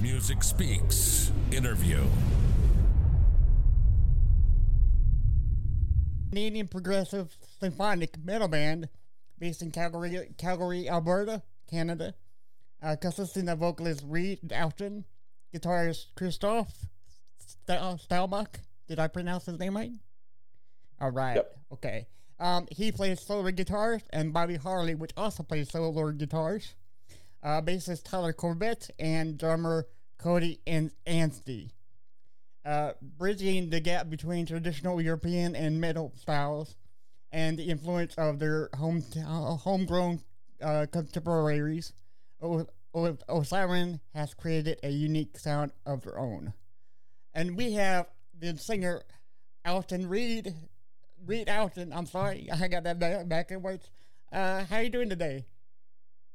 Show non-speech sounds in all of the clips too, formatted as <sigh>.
Music Speaks interview. Canadian progressive symphonic metal band based in Calgary, Calgary, Alberta, Canada, uh, consisting of vocalist Reed Alton, guitarist Christoph St- Stalbach. Did I pronounce his name right? All right. Yep. Okay. Um, he plays solo guitars, and Bobby Harley, which also plays solo guitars. Uh, bassist Tyler Corbett and drummer Cody An- Anstey uh, bridging the gap between traditional European and metal styles and the influence of their home uh, homegrown contemporaries. O- o- Osiren has created a unique sound of their own. And we have the singer Alton Reed. Reed Alton, I'm sorry, <laughs> I got that back- backwards. Uh, how are you doing today?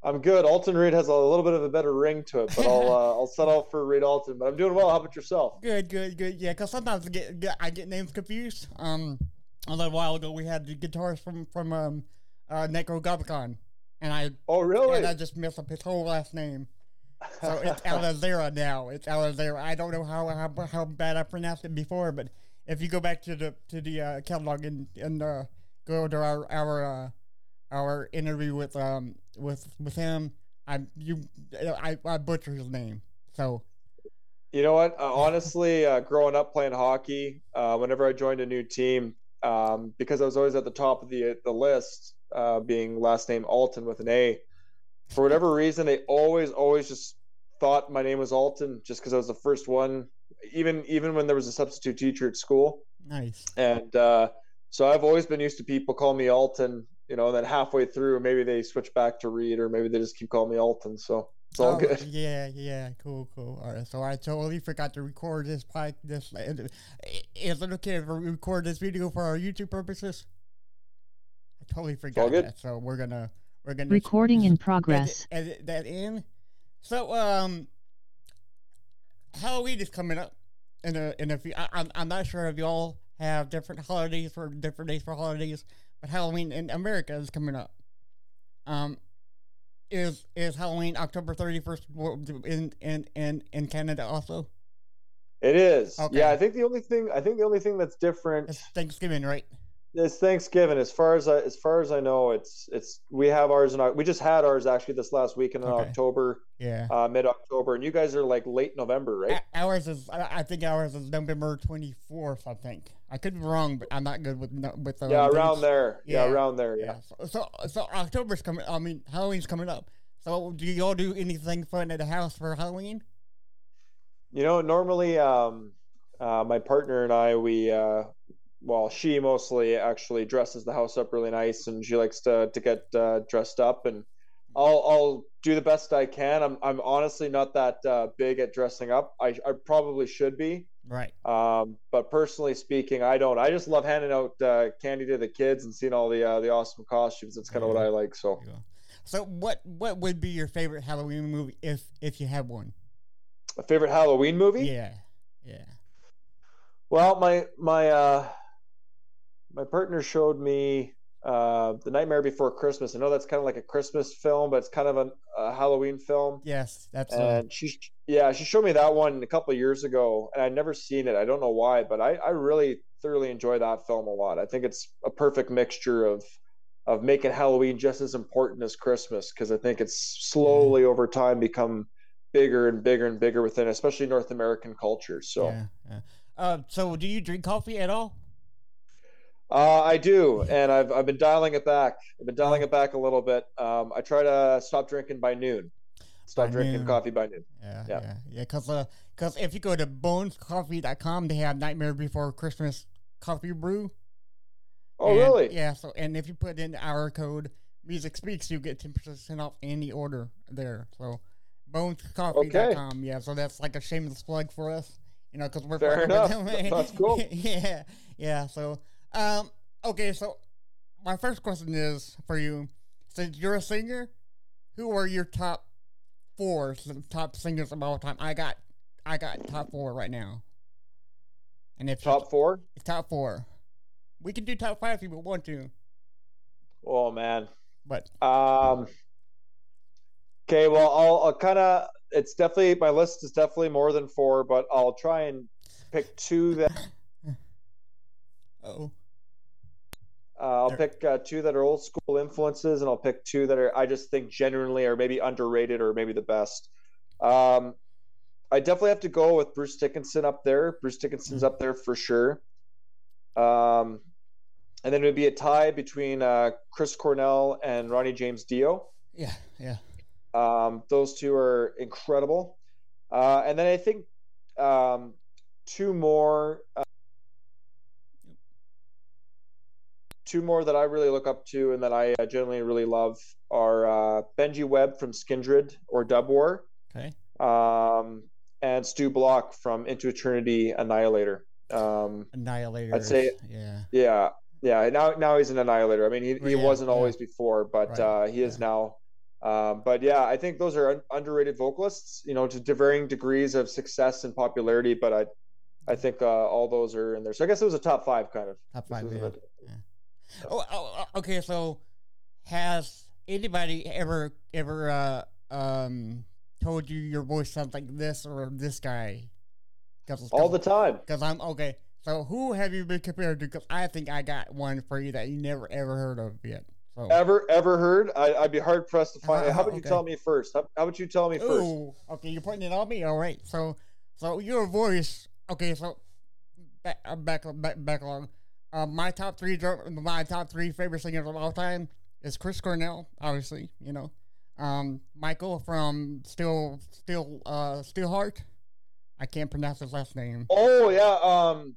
I'm good. Alton Reed has a little bit of a better ring to it, but I'll <laughs> uh, I'll settle for Reed Alton. But I'm doing well. How about yourself? Good, good, good. Yeah, because sometimes I get, get I get names confused. Um, a little while ago we had the guitarist from from um uh Nekrogoblikon, and I Oh, really? and I just messed up his whole last name. So it's <laughs> Alazera now. It's Alazera. I don't know how, how how bad I pronounced it before, but if you go back to the to the uh, catalog and and uh, go to our our uh, our interview with um with with him, I you I I butcher his name. So You know what? Uh, honestly, uh, growing up playing hockey, uh, whenever I joined a new team, um, because I was always at the top of the the list, uh, being last name Alton with an A. For whatever reason, they always always just thought my name was Alton, just because I was the first one. Even even when there was a substitute teacher at school, nice. and uh, so I've always been used to people calling me Alton. You know, and then halfway through, maybe they switch back to Reed, or maybe they just keep calling me Alton. So it's all Oh, good. Yeah, yeah, cool, cool. All right, so I totally forgot to record this. pod- This is it okay if we record this video for our YouTube purposes? I totally forgot good. that. So we're gonna we're gonna Recording in <laughs> edit- progress. Edit, that in. So um, Halloween is coming up in a in a few. I, I'm I'm not sure if y'all have different holidays for different days for holidays, but Halloween in America is coming up. Um, is is Halloween October thirty first in in in in Canada also? It is. Okay. Yeah, I think the only thing I think the only thing that's different It's Thanksgiving, right? Is Thanksgiving. As far as I as far as I know, it's it's we have ours in we just had ours actually this last weekend in Okay. October, Yeah. uh, mid October, and you guys are like late November, right? Ours is I think ours is November twenty fourth. I think I could be wrong, but I'm not good with with the yeah, around there. Yeah. Yeah. around there. Yeah. Yeah. So, so so October's coming. I mean Halloween's coming up. So do y'all do anything fun at the house for Halloween? You know, normally, um, uh, my partner and I, we, uh, well, she mostly actually dresses the house up really nice, and she likes to to get uh, dressed up, and I'll I'll do the best I can. I'm I'm honestly not that uh, big at dressing up. I I probably should be, Right. um, but personally speaking, I don't. I just love handing out uh, candy to the kids and seeing all the uh, the awesome costumes. That's kind of what I like. So. So what what would be your favorite Halloween movie if if you had one? My favorite Halloween movie? Yeah. Yeah. Well, my my uh my partner showed me uh The Nightmare Before Christmas. I know that's kind of like a Christmas film, but it's kind of a, a Halloween film. Yes, that's And she yeah, she showed me that one a couple of years ago and I'd never seen it. I don't know why, but I I really thoroughly enjoy that film a lot. I think it's a perfect mixture of of making Halloween just as important as Christmas because I think it's slowly over time become bigger and bigger and bigger within especially North American culture. So yeah. yeah. Uh, so do you drink coffee at all? Uh, I do, and I've I've been dialing it back. I've been dialing it back a little bit. Um, I try to stop drinking by noon. Stop By drinking noon. coffee by noon. Yeah, Yeah. yeah, yeah. Because uh, if you go to bonescoffee.com, they have Nightmare Before Christmas coffee brew. Oh, And- really? Yeah. So, and if you put in our code Music Speaks, you get ten percent off any order there. So, bonescoffee.com. Yeah, so that's like a shameless plug for us, you know, because we're Fair enough. them. That's cool. <laughs> yeah, yeah. So, um, okay, so my first question is for you: since you're a singer, who are your top four top singers of all time? I got, I got top four right now. And if Top four? top four, we can do top five if you want to, Oh man. but Um. Okay, well, I'll, I'll kind of. It's definitely my list is definitely more than four, but I'll try and pick two that <laughs> oh, uh, I'll There- pick uh, two that are old school influences, and I'll pick two that are I just think genuinely are maybe underrated or maybe the best. Um, I definitely have to go with Bruce Dickinson up there. Bruce Dickinson's up there for sure. Um, and then it would be a tie between uh, Chris Cornell and Ronnie James Dio. yeah, yeah. Um, those two are incredible. Uh, and then I think um, two more, uh, two more that I really look up to and that I uh, generally really love are uh, Benji Webb from Skindred or Dub War, Okay. um, and Stu Block from Into Eternity Annihilator. Um, Annihilator. I'd say- yeah. yeah, yeah. Now, now he's an annihilator. I mean, he, he Yeah, wasn't yeah. always before, but Right, uh, he is yeah. now. Um, but yeah, I think those are un- underrated vocalists. You know, to, to varying degrees of success and popularity. But I, I think uh, all those are in there. So I guess it was a top five kind of. Top five. Yeah. a- Oh, oh, oh, okay. So, has anybody ever ever uh, um told you your voice sounds like this or this guy? Cause, all the time. Because I'm okay. So, who have you been compared to? Because I think I got one for you that you never ever heard of yet. So, Ever ever heard? I, I'd be hard pressed to find. Uh, how about you tell me first? How, how about you tell me first? Okay, you're putting it on me. All right. So, so your voice. Okay, so back uh, back back backlog. Uh, my top three, my top three favorite singers of all time is Chris Cornell, obviously. You know, um, Michael from Still Still uh Steelheart. I can't pronounce his last name. Oh yeah. Um.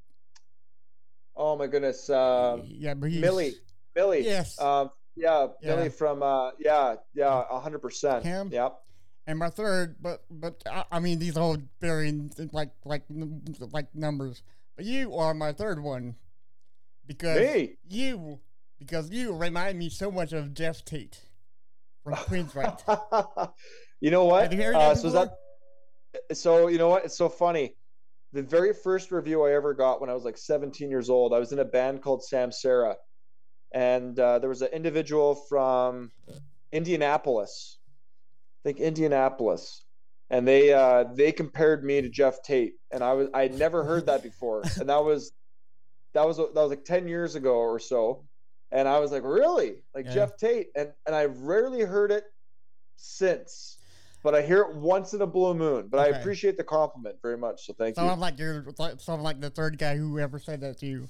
Oh my goodness. Um. yeah, Millie. Millie. Yes. Um. Yeah. Yeah. Millie from. Uh. Yeah. Yeah. A hundred percent. Him? Yep. And my third, but but I, I mean these all varying like like like numbers. But you are my third one because Me. you because you remind me so much of Geoff Tate from Queensrÿche. <laughs> you know what? Have you heard uh, that so before? that so you know what? It's so funny. The very first review I ever got when I was like 17 years old, I was in a band called Sam Sarah, and uh, there was an individual from Indianapolis, I think Indianapolis, and they uh, they compared me to Geoff Tate, and I was I had never heard that before, and that was that was that was like 10 years ago or so, and I was like, really, like Yeah. Geoff Tate, and and I've rarely heard it since, but I hear it once in a blue moon. But I appreciate the compliment very much, so thank so you. I'm like you're like so I'm like the third guy who ever said that to you.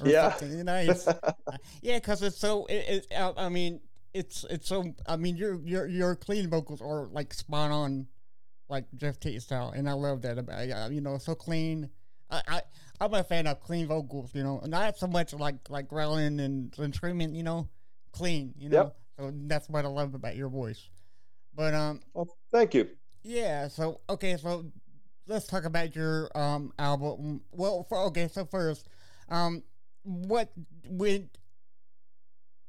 Or Yeah. something. Nice. <laughs> yeah, because it's so. It, it, I mean, it's it's so. I mean, your your your clean vocals are like spot on, like Geoff Tate style, and I love that about you know so clean. I, I I'm a fan of clean vocals, you know, not so much like like growling and, and screaming, you know, clean, you know. Yep. So that's what I love about your voice. But um, well, thank you. yeah. So okay. So let's talk about your um album. Well, for, okay. So first, um, what when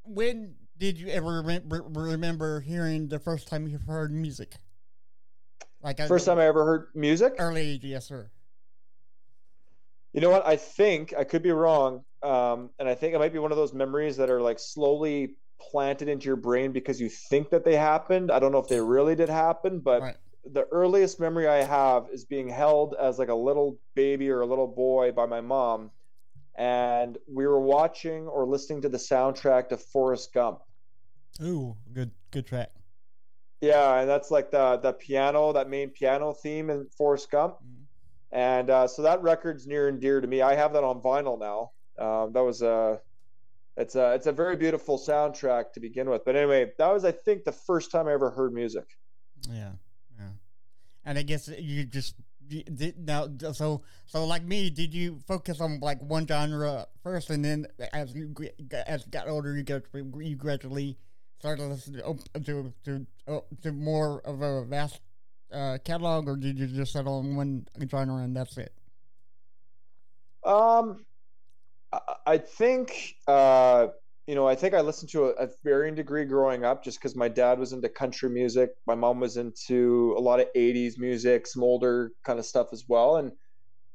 when did you ever remember, remember hearing the first time you heard music? Like at First time I ever heard music. early age, yes, sir. You know what? I think I could be wrong, um, and I think it might be one of those memories that are like slowly planted into your brain because you think that they happened. I don't know if they really did happen, but Right. the earliest memory I have is being held as like a little baby or a little boy by my mom, and we were watching or listening to the soundtrack to Forrest Gump. Ooh, good good track. Yeah, and that's like the the piano, that main piano theme in Forrest Gump. Mm. And uh, so that record's near and dear to me. I have that on vinyl now. Um, that was a, it's a, it's a very beautiful soundtrack to begin with. But anyway, that was, I think, the first time I ever heard music. Yeah, yeah. And I guess you just you did now. So so like me, did you focus on like one genre first, and then as you as you got older, you get you gradually started listening to to to, to more of a vast uh, catalog, or did you just settle on one genre and that's it? Um, I, think uh, you know, I think I listened to a, a varying degree growing up, just because my dad was into country music, my mom was into a lot of '80s music, some older kind of stuff as well, and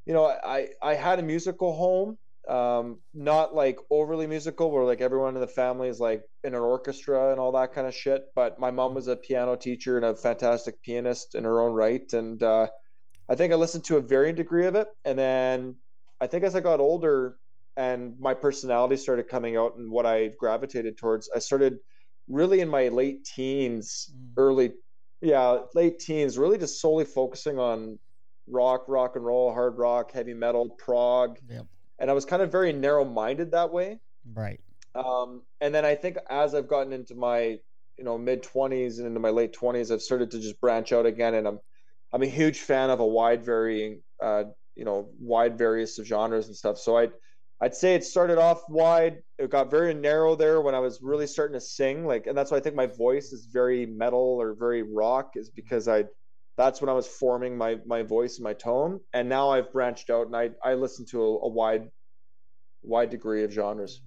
you know, I I had a musical home, um, not like overly musical, where like everyone in the family is like in an orchestra and all that kind of shit. But my mom was a piano teacher and a fantastic pianist in her own right, and uh, I think I listened to a varying degree of it, and then I think as I got older and my personality started coming out and what I gravitated towards, I started really in my late teens, mm. early, yeah, late teens, really just solely focusing on rock, rock and roll, hard rock, heavy metal, prog. Yep. And I was kind of very narrow minded that way. Right. Um, and then I think as I've gotten into my, you know, mid 20s and into my late 20s, I've started to just branch out again. And I'm, I'm a huge fan of a wide varying, uh, you know, wide various of genres and stuff. So I, I'd say it started off wide. It got very narrow there when I was really starting to sing. Like, and that's why I think my voice is very metal or very rock, is because I, that's when I was forming my my voice and my tone. And now I've branched out and I I listen to a, a wide, wide degree of genres.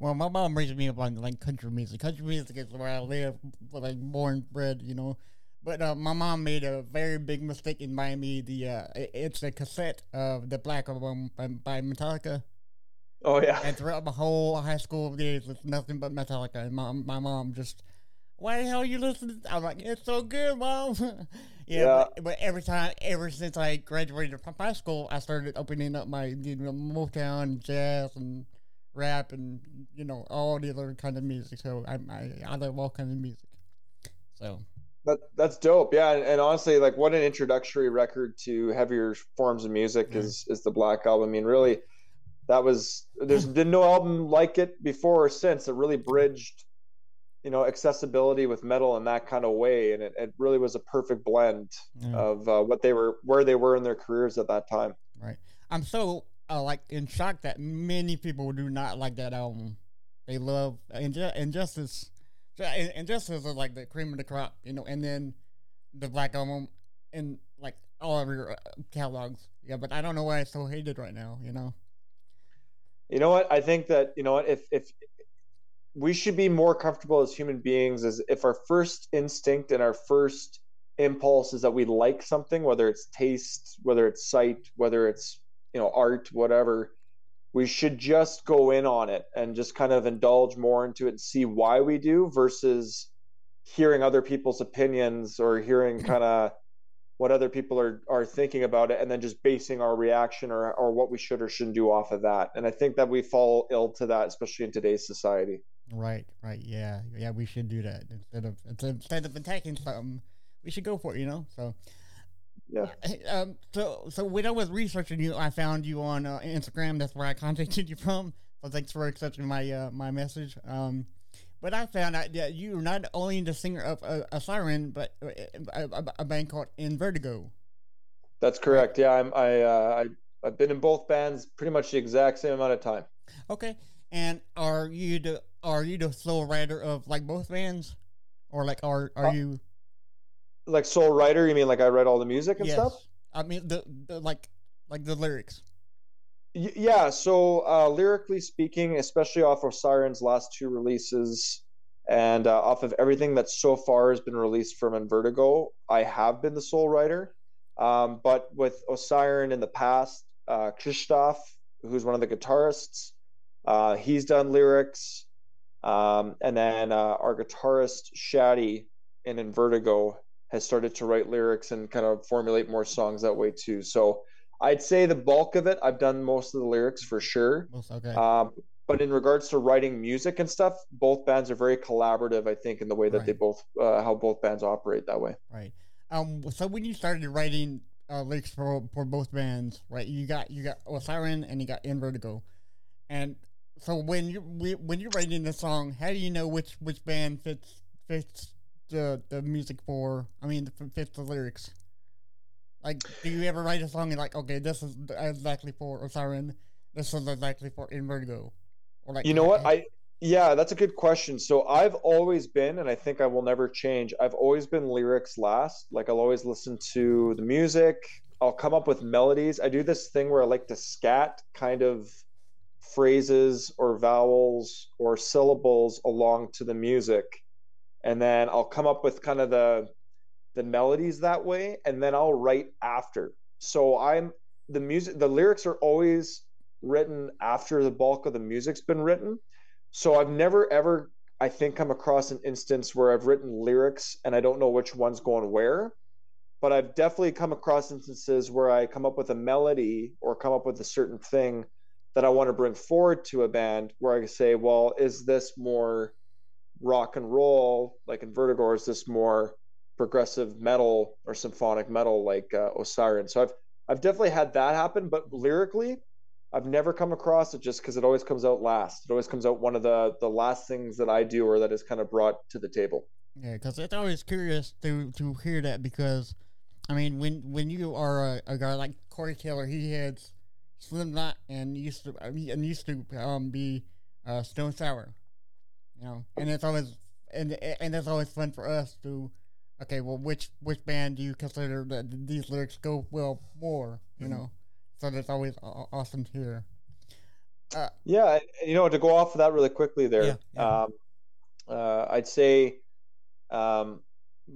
Well, my mom raised me up on like country music. Country music is where I live, like born bred, you know. But uh, my mom made a very big mistake in buying me the. Uh, it's a cassette of the Black Album by Metallica. Oh yeah. And throughout my whole high school years, it's nothing but Metallica. And my my mom just, why the hell you listening? I'm like, it's so good, mom. <laughs> yeah. yeah. But, but, every time, ever since I graduated from high school, I started opening up my you know Motown, jazz, and rap, and you know all the other kind of music. So I I, I love all kinds of music. So. That, that's dope, yeah, and, and, honestly, like, what an introductory record to heavier forms of music yeah. is is the Black Album. I mean, really, that was there's been no album like it before or since. It really bridged, you know, accessibility with metal in that kind of way, and it, it really was a perfect blend yeah. of uh, what they were, where they were in their careers at that time. Right. I'm so uh, like in shock that many people do not like that album. They love Inju- Injustice. Injustice is like the cream of the crop, you know, and then the Black Album and like all of your uh, catalogs. Yeah, but I don't know why it's so hated right now, you know. You know what? I think that you know what if if we should be more comfortable as human beings as if our first instinct and our first impulse is that we like something, whether it's taste, whether it's sight, whether it's you know art, whatever. We should just go in on it and just kind of indulge more into it and see why we do versus hearing other people's opinions or hearing <clears throat> kind of what other people are are thinking about it and then just basing our reaction or or what we should or shouldn't do off of that and i think that we fall ill to that especially in today's society right right yeah yeah we should do that instead of instead of attacking something we should go for it you know so yeah um so so when i was researching you i found you on uh, instagram that's where i contacted <laughs> you from so thanks for accepting my uh my message um but I found out that you're not only the singer of a, a Siren, but a, a, a, band called In Vertigo. That's correct. Yeah, I'm. I, uh, I I've been in both bands pretty much the exact same amount of time. Okay, and are you the are you the sole writer of like both bands, or like are are uh, you like sole writer? You mean like I write all the music and yes. stuff? I mean the, the like like the lyrics yeah so uh, lyrically speaking especially off of siren's last two releases and uh, off of everything that so far has been released from Invertigo, I have been the sole writer. Um, but with Osiren in the past, uh, Krzysztof, who's one of the guitarists, uh, he's done lyrics. Um, and then uh, our guitarist, Shaddy, in Invertigo, has started to write lyrics and kind of formulate more songs that way too. So I'd say the bulk of it, I've done most of the lyrics for sure. Okay. Um, but in regards to writing music and stuff, both bands are very collaborative. I think in the way that right. they both, uh, how both bands operate that way. Right. Um. So when you started writing uh, lyrics for for both bands, right? You got you got Osiren and you got In Vertigo, and so when you when you're writing the song, how do you know which which band fits fits the the music for? I mean, fits the lyrics. Like, do you ever write a song and like, okay, this is exactly for Osiren, this is exactly for In Vertigo, or like? You know what I. Yeah, that's a good question. So I've always been, and I think I will never change. I've always been lyrics last. Like I'll always listen to the music. I'll come up with melodies. I do this thing where I like to scat kind of phrases or vowels or syllables along to the music. And then I'll come up with kind of the the melodies that way and then I'll write after. So I'm the music the lyrics are always written after the bulk of the music's been written so I've never ever, I think, come across an instance where I've written lyrics and I don't know which one's going where. But I've definitely come across instances where I come up with a melody or come up with a certain thing that I want to bring forward to a band where I say, well, is this more rock and roll like in Vertigo, or is this more progressive metal or symphonic metal like uh, Osiren? So I've I've definitely had that happen, but lyrically, I've never come across it just because it always comes out last. It always comes out one of the the last things that I do or that is kind of brought to the table. Yeah, because it's always curious to to hear that because, I mean, when when you are a, a guy like Corey Taylor, he had Slipknot and used to and used to um be uh, Stone Sour, you know, and it's always and and it's always fun for us to, okay, well, which which band do you consider that these lyrics go well more, you mm-hmm. know? so that's always awesome to hear. Uh, yeah, you know, to go off of that really quickly there, yeah, yeah. Um, uh, I'd say um,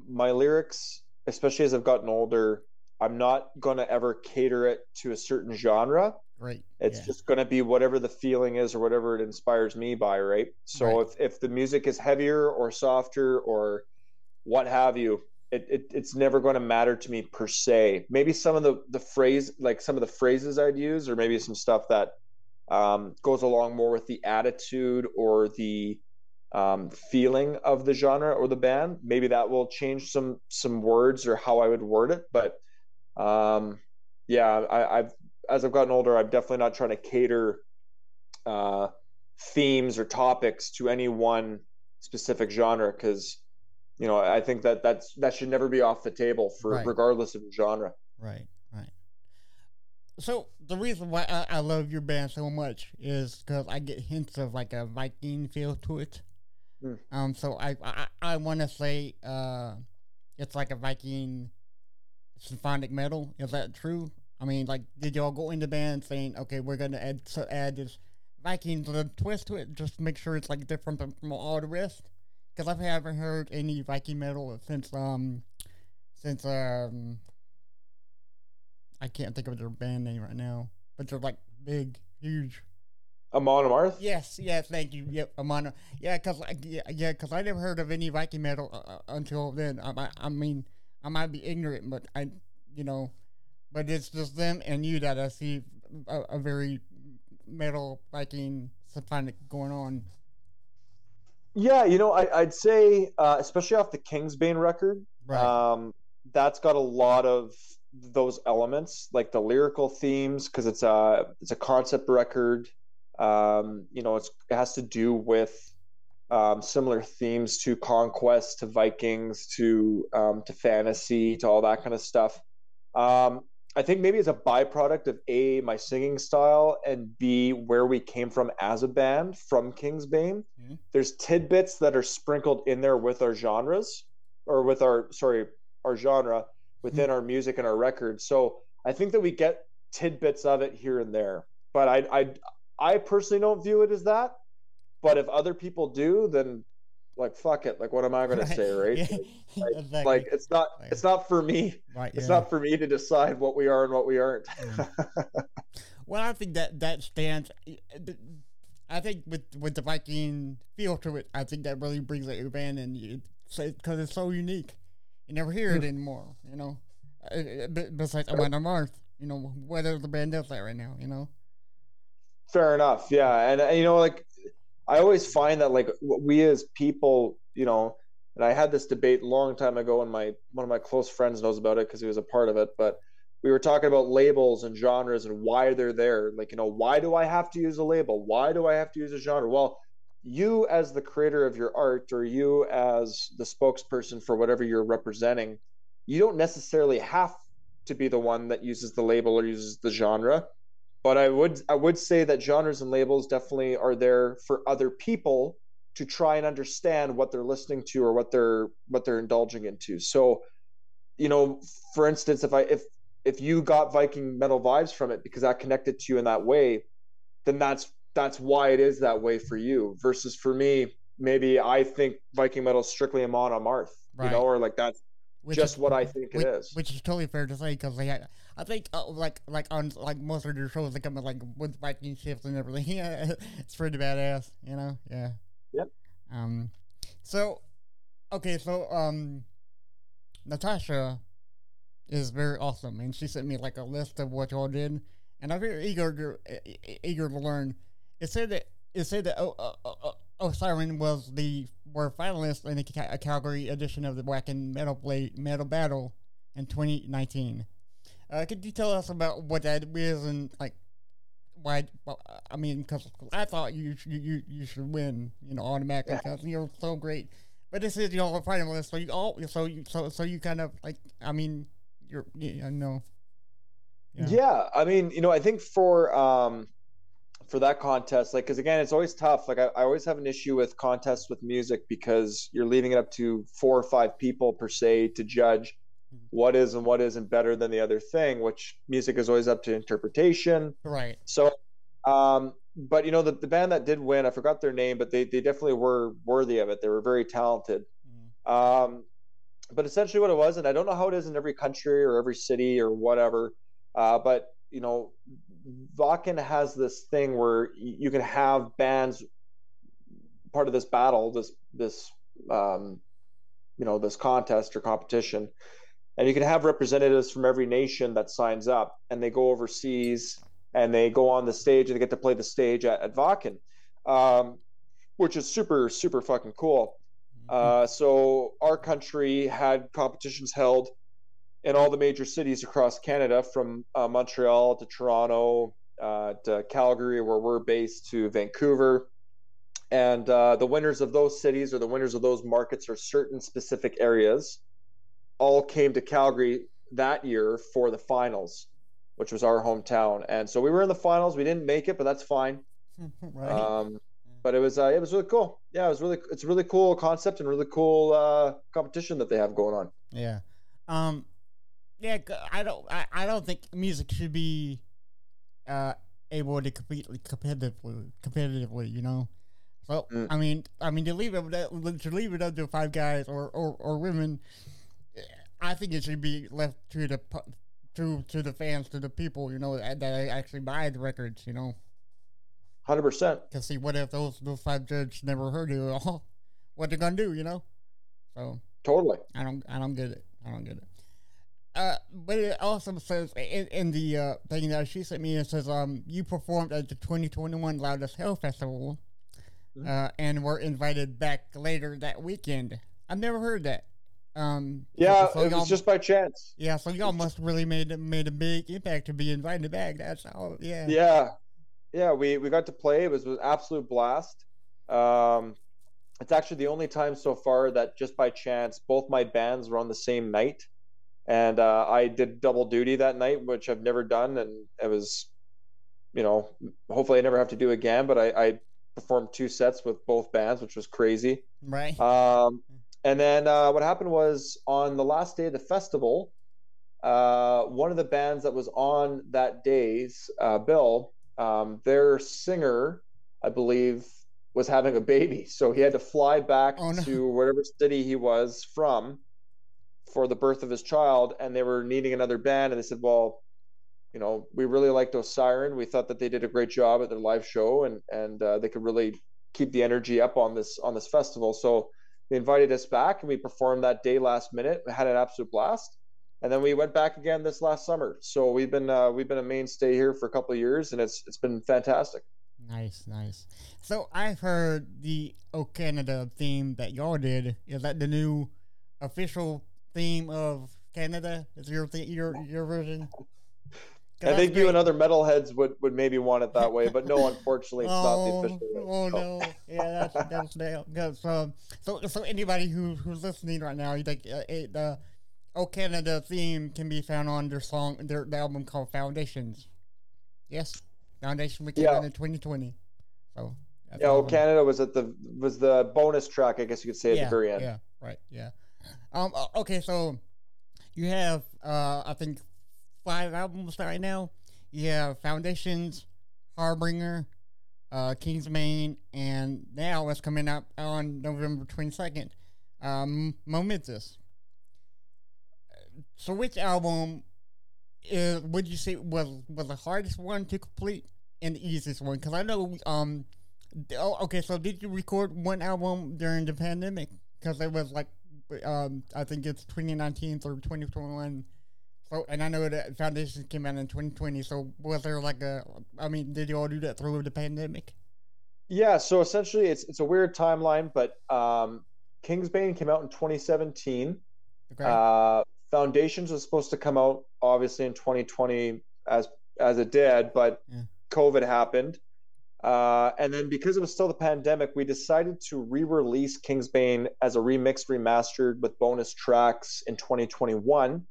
my lyrics, especially as I've gotten older, I'm not going to ever cater it to a certain genre. Right. It's yeah. just going to be whatever the feeling is or whatever it inspires me by, right? So right. if if the music is heavier or softer or what have you, it, it it's never going to matter to me per se. Maybe some of the the phrase, like some of the phrases I'd use, or maybe some stuff that um, goes along more with the attitude or the um, feeling of the genre or the band. Maybe that will change some some words or how I would word it. But um, yeah, I, I've as I've gotten older, I'm definitely not trying to cater uh, themes or topics to any one specific genre because you know, I think that that's that should never be off the table for right. regardless of genre. Right, right. So the reason why I, I love your band so much is because I get hints of like a Viking feel to it. Mm. Um, so I I, I want to say uh, it's like a Viking symphonic metal. Is that true? I mean, like, did y'all go into band saying, okay, we're gonna add so add this Viking twist to it, just make sure it's like different from all the rest? because I haven't heard any Viking metal since um since um I can't think of their band name right now, but they're like big, huge. Amon Amarth? Yes, yes, thank you. Yep, Amon. Yeah, because yeah, yeah, cause I never heard of any Viking metal uh, uh, until then. I, I, I mean, I might be ignorant, but I, you know, but it's just them and you that I see a, a very metal Viking symphonic going on. Yeah, you know, I, would say, uh, especially off the Kingsbane record, right. um, that's got a lot of those elements, like the lyrical themes, because it's a it's a concept record. Um, you know, it has to do with um, similar themes to conquest, to Vikings, to um, to fantasy, to all that kind of stuff. Um, I think maybe it's a byproduct of A, my singing style, and B, where we came from as a band from Kingsbane. Mm-hmm. There's tidbits that are sprinkled in there with our genres, or with our, sorry, our genre within mm-hmm. our music and our records. So I think that we get tidbits of it here and there. But I, I, I personally don't view it as that. But if other people do, then like fuck it. Like what am i going right. to say right. <laughs> yeah. <laughs> like, exactly. like, it's not it's not for me. Right, it's yeah. not for me to decide what we are and what we aren't. <laughs> Well i think that that stands i think with with the viking feel to it i think that really brings out your band and you because it's so unique. You never hear it hmm. anymore you know? Uh, uh, besides Amon Amarth you know whether the band does that right now you know? Fair enough yeah. And you know like I always find that like we as people, you know, and I had this debate a long time ago, and my one of my close friends knows about it because he was a part of it. But we were talking about labels and genres and why they're there. Like, you know, why do I have to use a label? Why do I have to use a genre? Well, you as the creator of your art, or you as the spokesperson for whatever you're representing, you don't necessarily have to be the one that uses the label or uses the genre but I would I would say that genres and labels definitely are there for other people to try and understand what they're listening to or what they're what they're indulging into. So, you know, for instance, if I if if you got Viking metal vibes from it because that connected to you in that way, then that's that's why it is that way for you. Versus for me, maybe I think Viking metal is strictly Amon Amarth, right. you know, or like that's which just is, what I think which, it is. Which is totally fair to say because they had, I think uh, like like on like most of their shows they come with like with Viking shifts and everything. <laughs> Yeah, it's pretty badass, you know. Yeah. Yep. Um. So, okay, so um, Natasha is very awesome, and she sent me like a list of what y'all did, and I'm very eager to eager to learn. It said that it said that oh, uh, uh oh Siren was the were finalists in the Calgary edition of the Wacken Metal Blade Metal Battle in 2019. Uh, could you tell us about what that is and like why? Well, I mean, because I thought you you you should win, you know, automatically because you're so great. But this is your finalist, so you all so you so so you kind of like I mean you're you know. Yeah. yeah, I mean, you know, I think for um for that contest like because again it's always tough. Like I, I always have an issue with contests with music because you're leaving it up to four or five people per se to judge mm-hmm. what is and what isn't better than the other thing which music is always up to interpretation. Right. So um but you know the, the band that did win i forgot their name but they, they definitely were worthy of it. They were very talented. Mm. um but essentially what it was and i don't know how it is in every country or every city or whatever uh, but you know Wacken has this thing where you can have bands part of this battle, this this um, you know this contest or competition, and you can have representatives from every nation that signs up, and they go overseas and they go on the stage and they get to play the stage at, at um, which is super super fucking cool. Mm-hmm. Uh, so our country had competitions held in all the major cities across Canada, from uh, Montreal to Toronto uh, to Calgary, where we're based, to Vancouver. And uh, the winners of those cities or the winners of those markets or certain specific areas all came to Calgary that year for the finals, which was our hometown. And so we were in the finals. We didn't make it, but that's fine. <laughs> right. Um, but it was uh, it was really cool. Yeah, it was really it's a really cool concept and really cool uh, competition that they have going on. Yeah. Um, yeah, I don't. I, I don't think music should be uh, able to compete competitively. Competitively, you know. So mm. I mean, I mean to leave it to leave it up to five guys or, or, or women. I think it should be left to the to to the fans, to the people, you know, that, that actually buy the records, you know. Hundred percent. Cause see, what if those those five judges never heard it at all? <laughs> What they're gonna do, you know? So totally. I don't. I don't get it. I don't get it. Uh, but it also says in, in the uh, thing that she sent me, it says um you performed at the 2021 Loud As Hell Festival, mm-hmm. uh, and were invited back later that weekend. I've never heard that. Um, yeah, so, so it was just by chance. Yeah, so y'all must really made made a big impact to be invited back. That's all. Yeah. Yeah, yeah. We we got to play. It was, an absolute blast. Um, it's actually the only time so far that just by chance both my bands were on the same night and uh, I did double duty that night, which I've never done, and it was, you know, hopefully I never have to do again. But I, I performed two sets with both bands, which was crazy. Right. Um, and then uh, what happened was on the last day of the festival, uh, one of the bands that was on that day's uh, bill, um, their singer, I believe, was having a baby, <laughs> so he had to fly back oh, no. to whatever city he was from for the birth of his child, and they were needing another band, and they said, "Well, you know, we really liked Osiren. We thought that they did a great job at their live show, and and uh, they could really keep the energy up on this on this festival." So they invited us back, and we performed that day last minute. We had an absolute blast, and then we went back again this last summer. So we've been uh, we've been a mainstay here for a couple of years, and it's it's been fantastic. Nice, nice. So I've heard the O Canada theme that y'all did. Is that the new official theme of Canada? Is your th- your your version? I think great. you and other metalheads would, would maybe want it that way, but no, unfortunately, it's oh, not the <laughs> oh, official. Way. Oh no, yeah, that's that's nailed. So, so so anybody who who's listening right now, you think uh, it, the "Oh Canada" theme can be found on their song, their, their album called Foundations. Yes. Foundation we came Yeah. out in 2020. So Yeah, oh. Canada was at the was the bonus track, I guess you could say, at yeah, the very end. Yeah, right. Yeah. Um. uh, Okay, so you have uh, I think five albums right now. You have Foundations, Harbinger, uh, Kingsman, and now it's coming up on November 22nd. Um, Momentous. So, which album is, would you say was was the hardest one to complete and the easiest one? Because I know, um, oh, okay. So, did you record one album during the pandemic? Because it was like, um, I think it's 2019 through 2021. So, and I know that Foundation came out in 2020. So, was there like a? I mean, did you all do that through the pandemic? Yeah, so essentially it's it's a weird timeline, but um Kingsbane came out in 2017. Okay. Uh Foundations was supposed to come out obviously in 2020 as as it did, but Yeah. COVID happened. Uh, and then because it was still the pandemic, we decided to re-release Kingsbane as a remixed, remastered with bonus tracks in 2021.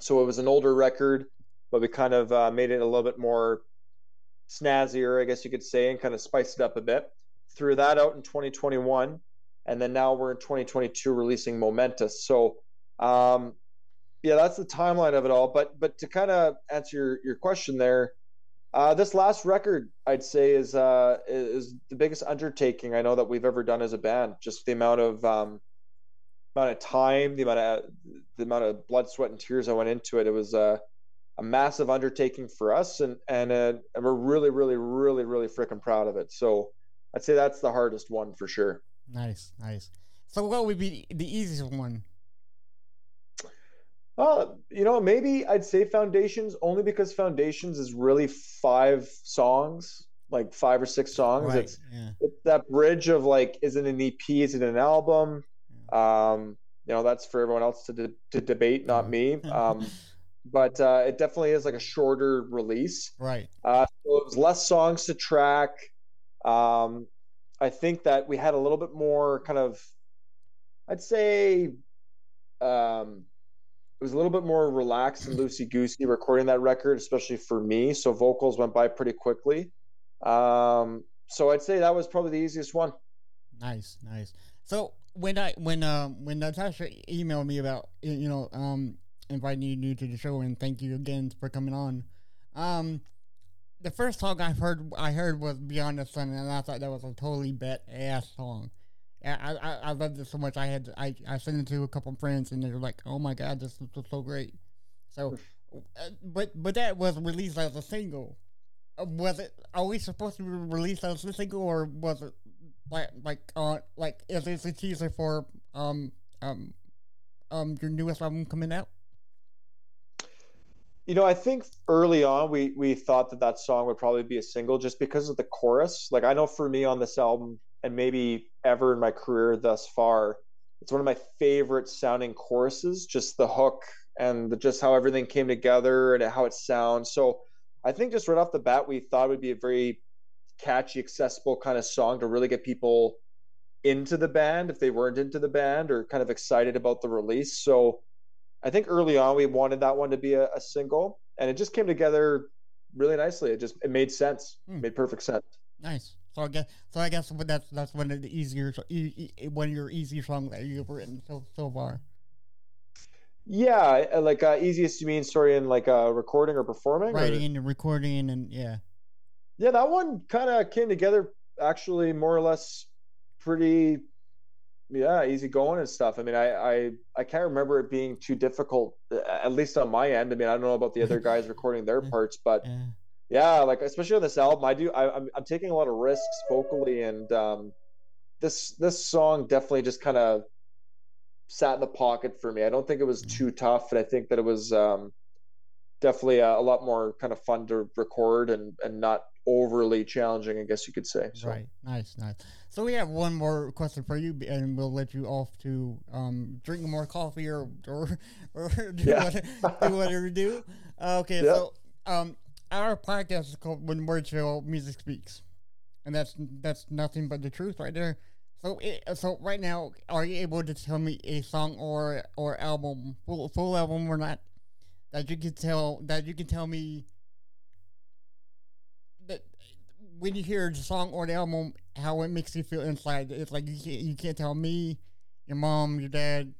So it was an older record, but we kind of uh, made it a little bit more snazzier, I guess you could say, and kind of spiced it up a bit. Threw that out in 2021, and then now we're in 2022 releasing Momentous. So, um, yeah, that's the timeline of it all. But but to kind of answer your, your question there, uh, this last record I'd say is uh, is the biggest undertaking I know that we've ever done as a band. Just the amount of um, amount of time, the amount of the amount of blood, sweat, and tears I went into it. It was uh, a massive undertaking for us, and and, uh, and we're really, really, really, really freaking proud of it. So I'd say that's the hardest one for sure. nice, nice. So, what would be the easiest one? Well, you know, maybe I'd say Foundations only because Foundations is really five songs, like five or six songs. Right. It's, yeah. it's that bridge of like, is it an EP? Is it an album? Um, you know, that's for everyone else to de- to debate, not me. Um, <laughs> but uh, it definitely is like a shorter release. right. Uh, so it was less songs to track. Um, I think that we had a little bit more kind of, I'd say, um, was a little bit more relaxed and loosey goosey recording that record, especially for me. So vocals went by pretty quickly. Um, so I'd say that was probably the easiest one. Nice, nice. So when I when um when Natasha emailed me about you know um inviting you new to the show and thank you again for coming on, um the first song I heard I heard was Beyond the Sun and I thought that was a totally bet ass song. I, I I loved it so much. I had I I sent it to a couple friends and they were like, "Oh my god, this is so great." So, uh, but but that was released as a single. Uh, was it? Are we supposed to be released as a single, or was it like like uh like is this a teaser for um um um your newest album coming out? You know, I think early on we we thought that that song would probably be a single just because of the chorus. Like I know for me on this album and maybe ever in my career thus far, it's one of my favorite sounding choruses. Just the hook and the, just how everything came together and how it sounds. So I think just right off the bat we thought it would be a very catchy, accessible kind of song to really get people into the band if they weren't into the band or kind of excited about the release. So I think early on we wanted that one to be a, a single, and it just came together really nicely. It just it made sense, Hmm. made perfect sense. Nice. So I guess so. I guess that's that's one of the easier one of your easy songs that you've written so so far. Yeah, uh, like uh, easiest you mean story in like uh, recording or performing? or- Writing and recording and yeah. Yeah, that one kind of came together actually more or less pretty yeah, easy going and stuff. I mean, I, I I can't remember it being too difficult uh, at least on my end. I mean, I don't know about the other guys <laughs> recording their parts, but Yeah. Yeah, like especially on this album, I do I I'm I'm taking a lot of risks vocally and um this this song definitely just kind of sat in the pocket for me. I don't think it was too tough and I think that it was um definitely a, a lot more kind of fun to record and and not overly challenging, I guess you could say. So. Right. Nice, nice. So we have one more question for you, and we'll let you off to um, drink more coffee or or, or <laughs> do, Yeah. what, do whatever you do. Uh, <laughs> okay, Yeah. so um, our podcast is called When Word Show Music Speaks, and that's that's nothing but the truth right there. So it, so right now, are you able to tell me a song or or album, full full album or not, that you can tell that you can tell me that when you hear the song or the album, how it makes you feel inside. It's like you can't you can't tell me, your mom, your dad,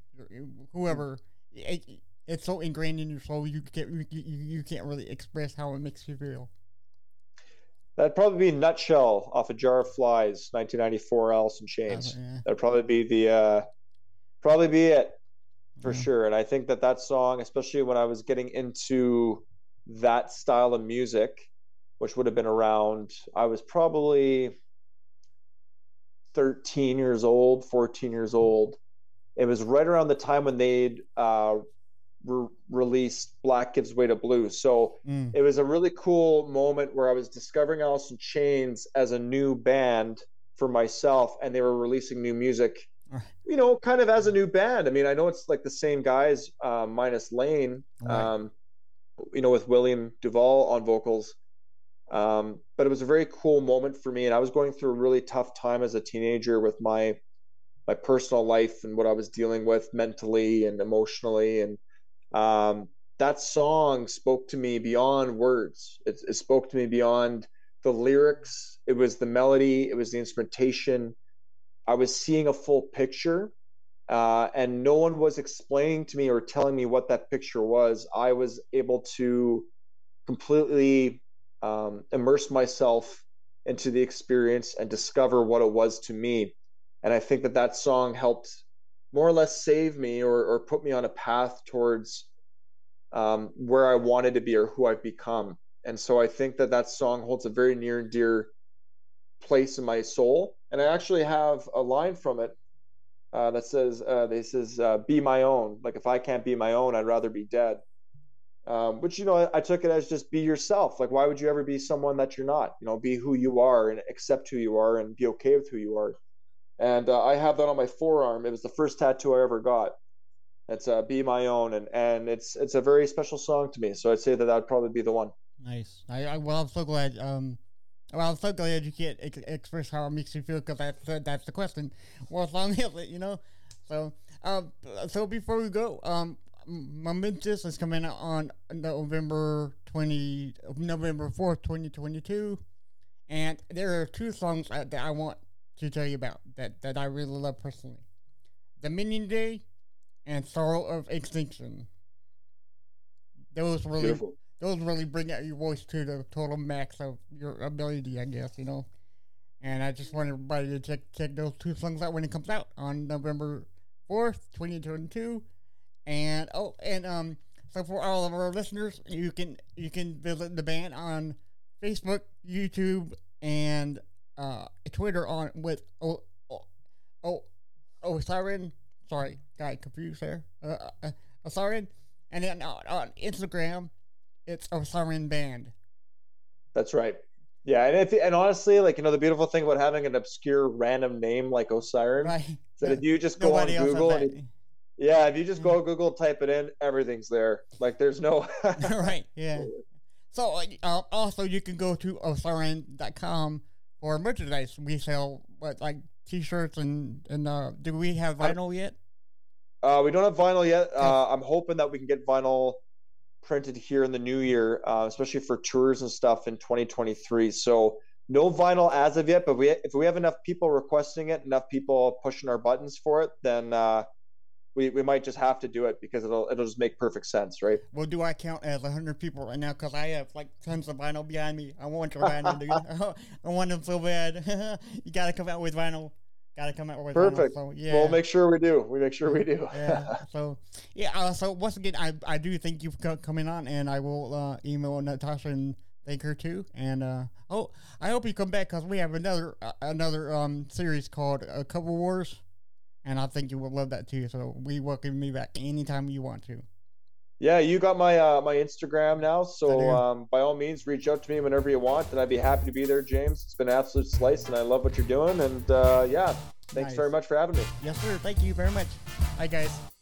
whoever. It, it's so ingrained in your soul. You can't you, you, can't really express how it makes you feel. That'd probably be Nutshell off a Jar of Flies, 1994, Alice in Chains. Uh, yeah. That'd probably be the uh, probably be it for Yeah. sure. And I think that that song, especially when I was getting into that style of music, which would have been around, I was probably 13 years old, 14 years old. It was right around the time when they'd uh, re- released Black Gives Way to Blue. So Mm. it was a really cool moment where I was discovering Alice in Chains as a new band for myself, and they were releasing new music. <sighs> You know, kind of as a new band. I mean, I know it's like the same guys, uh, minus Lane. Right. Um, you know, with William Duvall on vocals. Um, but it was a very cool moment for me, and I was going through a really tough time as a teenager with my my personal life and what I was dealing with mentally and emotionally, and um, that song spoke to me beyond words. It, it spoke to me beyond the lyrics. It was the melody. It was the instrumentation. I was seeing a full picture, uh, and no one was explaining to me or telling me what that picture was. I was able to completely um, immerse myself into the experience and discover what it was to me. And I think that that song helped more or less save me or, or put me on a path towards um, where I wanted to be or who I've become. And so I think that that song holds a very near and dear place in my soul. And I actually have a line from it uh, that says, uh, "This says, uh, be my own. Like if I can't be my own, I'd rather be dead." Um, which you know, I, I took it as just be yourself. Like why would you ever be someone that you're not? You know, be who you are and accept who you are and be okay with who you are. And uh, I have that on my forearm. It was the first tattoo I ever got. It's uh, "Be My Own," and and it's it's a very special song to me. So I'd say that that would probably be the one. Nice. I, I well, I'm so glad. Um, well, I'm so glad you can't ex- express how it makes you feel because that's uh, that's the question. What song is it? You know. So, um, so before we go, um, Momentous is coming out on November twenty, November fourth, twenty twenty two, and there are two songs that I want to tell you about that that I really love personally: "The Minion Day" and "Sorrow of Extinction." Those really Beautiful. those really bring out your voice to the total max of your ability, I guess, you know. And I just want everybody to check check those two songs out when it comes out on November fourth, twenty twenty two. And oh, and um, so for all of our listeners, you can you can visit the band on Facebook, YouTube, and uh, Twitter on with oh oh oh, oh Siren. Sorry, got confused there. Uh, uh, Osiren, and then on, on Instagram, it's Osiren Band. That's right. Yeah, and if and honestly, like you know, the beautiful thing about having an obscure random name like Osiren Right. is that if you just go on Google, and yeah, if you just go Google, type it in, everything's there. Like there's no. <laughs> <laughs> right, yeah. So uh, also you can go to osiren.com for merchandise. We sell what like t-shirts and and uh, do we have I- vinyl yet? Uh, we don't have vinyl yet. Uh, I'm hoping that we can get vinyl printed here in the new year, uh, especially for tours and stuff in 2023. So no vinyl as of yet, but we if we have enough people requesting it, enough people pushing our buttons for it, then uh, we we might just have to do it because it'll it'll just make perfect sense, right? Well, do I count as hundred people right now? Because I have like tons of vinyl behind me. I want your vinyl, dude. <laughs> <laughs> I want them so bad. <laughs> you gotta come out with vinyl. Gotta come out with Perfect. vinyl. So yeah. We'll make sure we do. We make sure we do. yeah. So yeah. Uh, so once again, I I do thank you for co- coming on, and I will uh, email Natasha and thank her too. And uh, oh, I hope you come back because we have another uh, another um series called A Couple Wars, and I think you will love that too. So we welcome me back anytime you want to. Yeah, you got my uh, my Instagram now, so um, by all means, reach out to me whenever you want, and I'd be happy to be there, James. It's been an absolute slice, and I love what you're doing. And uh, yeah, thanks Nice. very much for having me. Yes, sir. Thank you very much. Bye, guys.